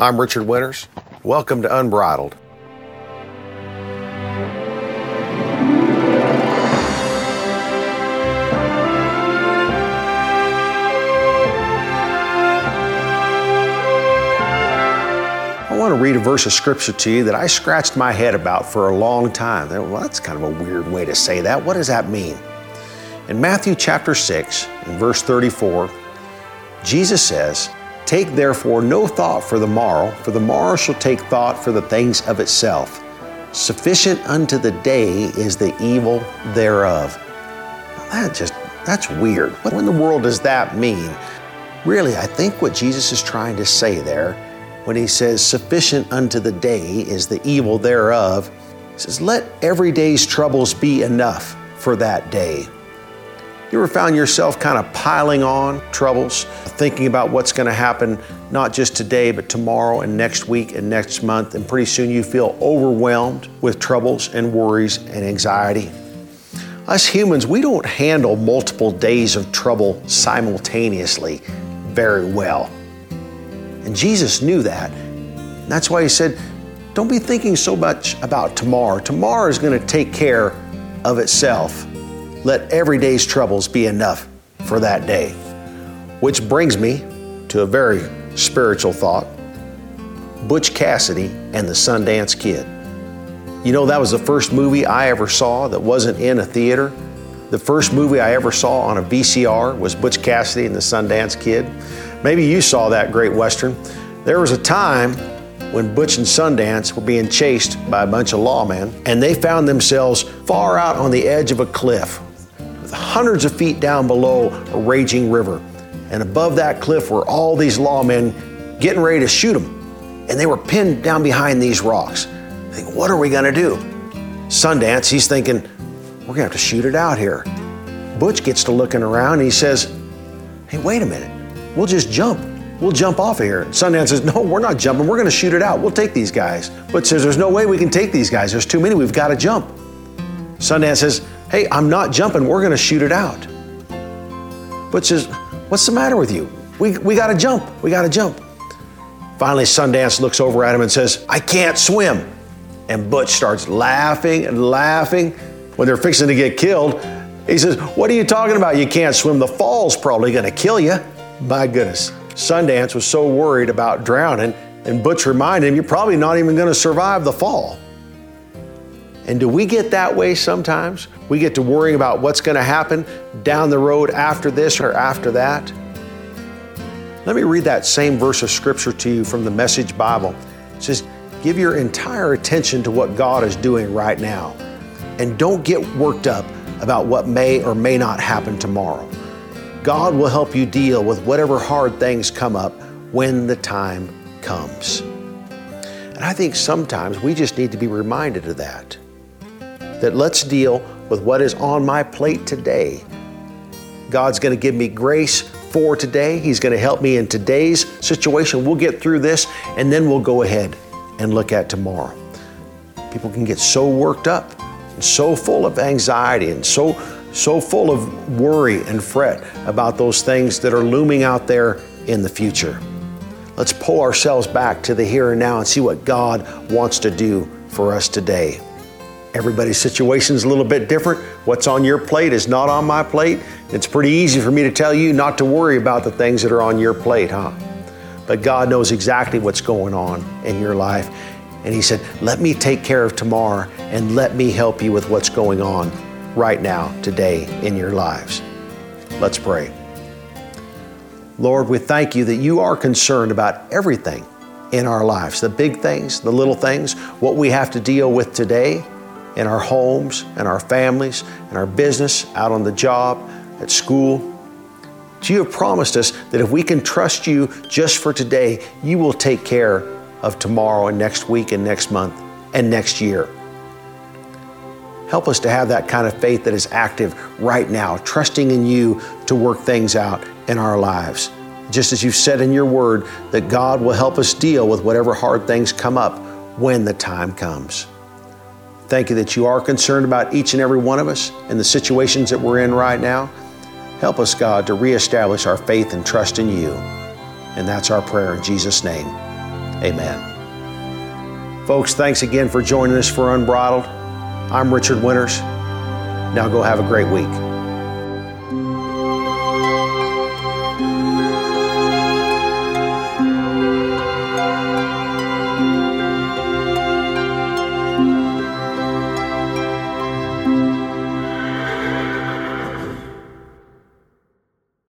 I'm Richard Winters. Welcome to Unbridled. I want to read a verse of scripture to you that I scratched my head about for a long time. Well, that's kind of a weird way to say that. What does that mean? In Matthew chapter 6, in verse 34, Jesus says, Take therefore no thought for the morrow, for the morrow shall take thought for the things of itself. Sufficient unto the day is the evil thereof. that just, that's weird. What in the world does that mean? Really, I think what Jesus is trying to say there when he says, Sufficient unto the day is the evil thereof, he says, Let every day's troubles be enough for that day. You ever found yourself kind of piling on troubles, thinking about what's going to happen not just today, but tomorrow and next week and next month, and pretty soon you feel overwhelmed with troubles and worries and anxiety? Us humans, we don't handle multiple days of trouble simultaneously very well. And Jesus knew that. That's why he said, Don't be thinking so much about tomorrow. Tomorrow is going to take care of itself. Let every day's troubles be enough for that day. Which brings me to a very spiritual thought Butch Cassidy and the Sundance Kid. You know, that was the first movie I ever saw that wasn't in a theater. The first movie I ever saw on a VCR was Butch Cassidy and the Sundance Kid. Maybe you saw that great Western. There was a time when Butch and Sundance were being chased by a bunch of lawmen, and they found themselves far out on the edge of a cliff, hundreds of feet down below a raging river. And above that cliff were all these lawmen getting ready to shoot them. And they were pinned down behind these rocks. Thinking, what are we going to do? Sundance, he's thinking, we're going to have to shoot it out here. Butch gets to looking around and he says, hey, wait a minute. We'll just jump. We'll jump off of here. Sundance says, No, we're not jumping. We're going to shoot it out. We'll take these guys. Butch says, There's no way we can take these guys. There's too many. We've got to jump. Sundance says, Hey, I'm not jumping. We're to shoot it out. Butch says, What's the matter with you? We, we got to jump. We got to jump. Finally, Sundance looks over at him and says, I can't swim. And Butch starts laughing and laughing when they're fixing to get killed. He says, What are you talking about? You can't swim. The fall's probably to kill you. My goodness. Sundance was so worried about drowning, and Butch reminded him, You're probably not even to survive the fall. And do we get that way sometimes? We get to worrying about what's going to happen down the road after this or after that. Let me read that same verse of scripture to you from the Message Bible. It says, Give your entire attention to what God is doing right now. And don't get worked up about what may or may not happen tomorrow. God will help you deal with whatever hard things come up when the time comes. And I think sometimes we just need to be reminded of that. That let's deal with what is on my plate today. God's going to give me grace for today. He's going to help me in today's situation. We'll get through this and then we'll go ahead and look at tomorrow. People can get so worked up and so full of anxiety and so so full of worry and fret about those things that are looming out there in the future. Let's pull ourselves back to the here and now and see what God wants to do for us today. Everybody's situation is a little bit different. What's on your plate is not on my plate. It's pretty easy for me to tell you not to worry about the things that are on your plate, huh? But God knows exactly what's going on in your life. And He said, Let me take care of tomorrow and let me help you with what's going on right now, today, in your lives. Let's pray. Lord, we thank you that you are concerned about everything in our lives the big things, the little things, what we have to deal with today in our homes in our families in our business, out on the job, at school. You have promised us that if we can trust you just for today, you will take care of tomorrow and next week and next month and next year. Help us to have that kind of faith that is active right now, trusting in you to work things out in our lives. Just as you've said in your word, that God will help us deal with whatever hard things come up when the time comes. Thank you that you are concerned about each and every one of us and the situations that we're in right now. Help us, God, to reestablish our faith and trust in you. And that's our prayer in Jesus' name. Amen. Folks, thanks again for joining us for Unbridled. I'm Richard Winters. Now go have a great week.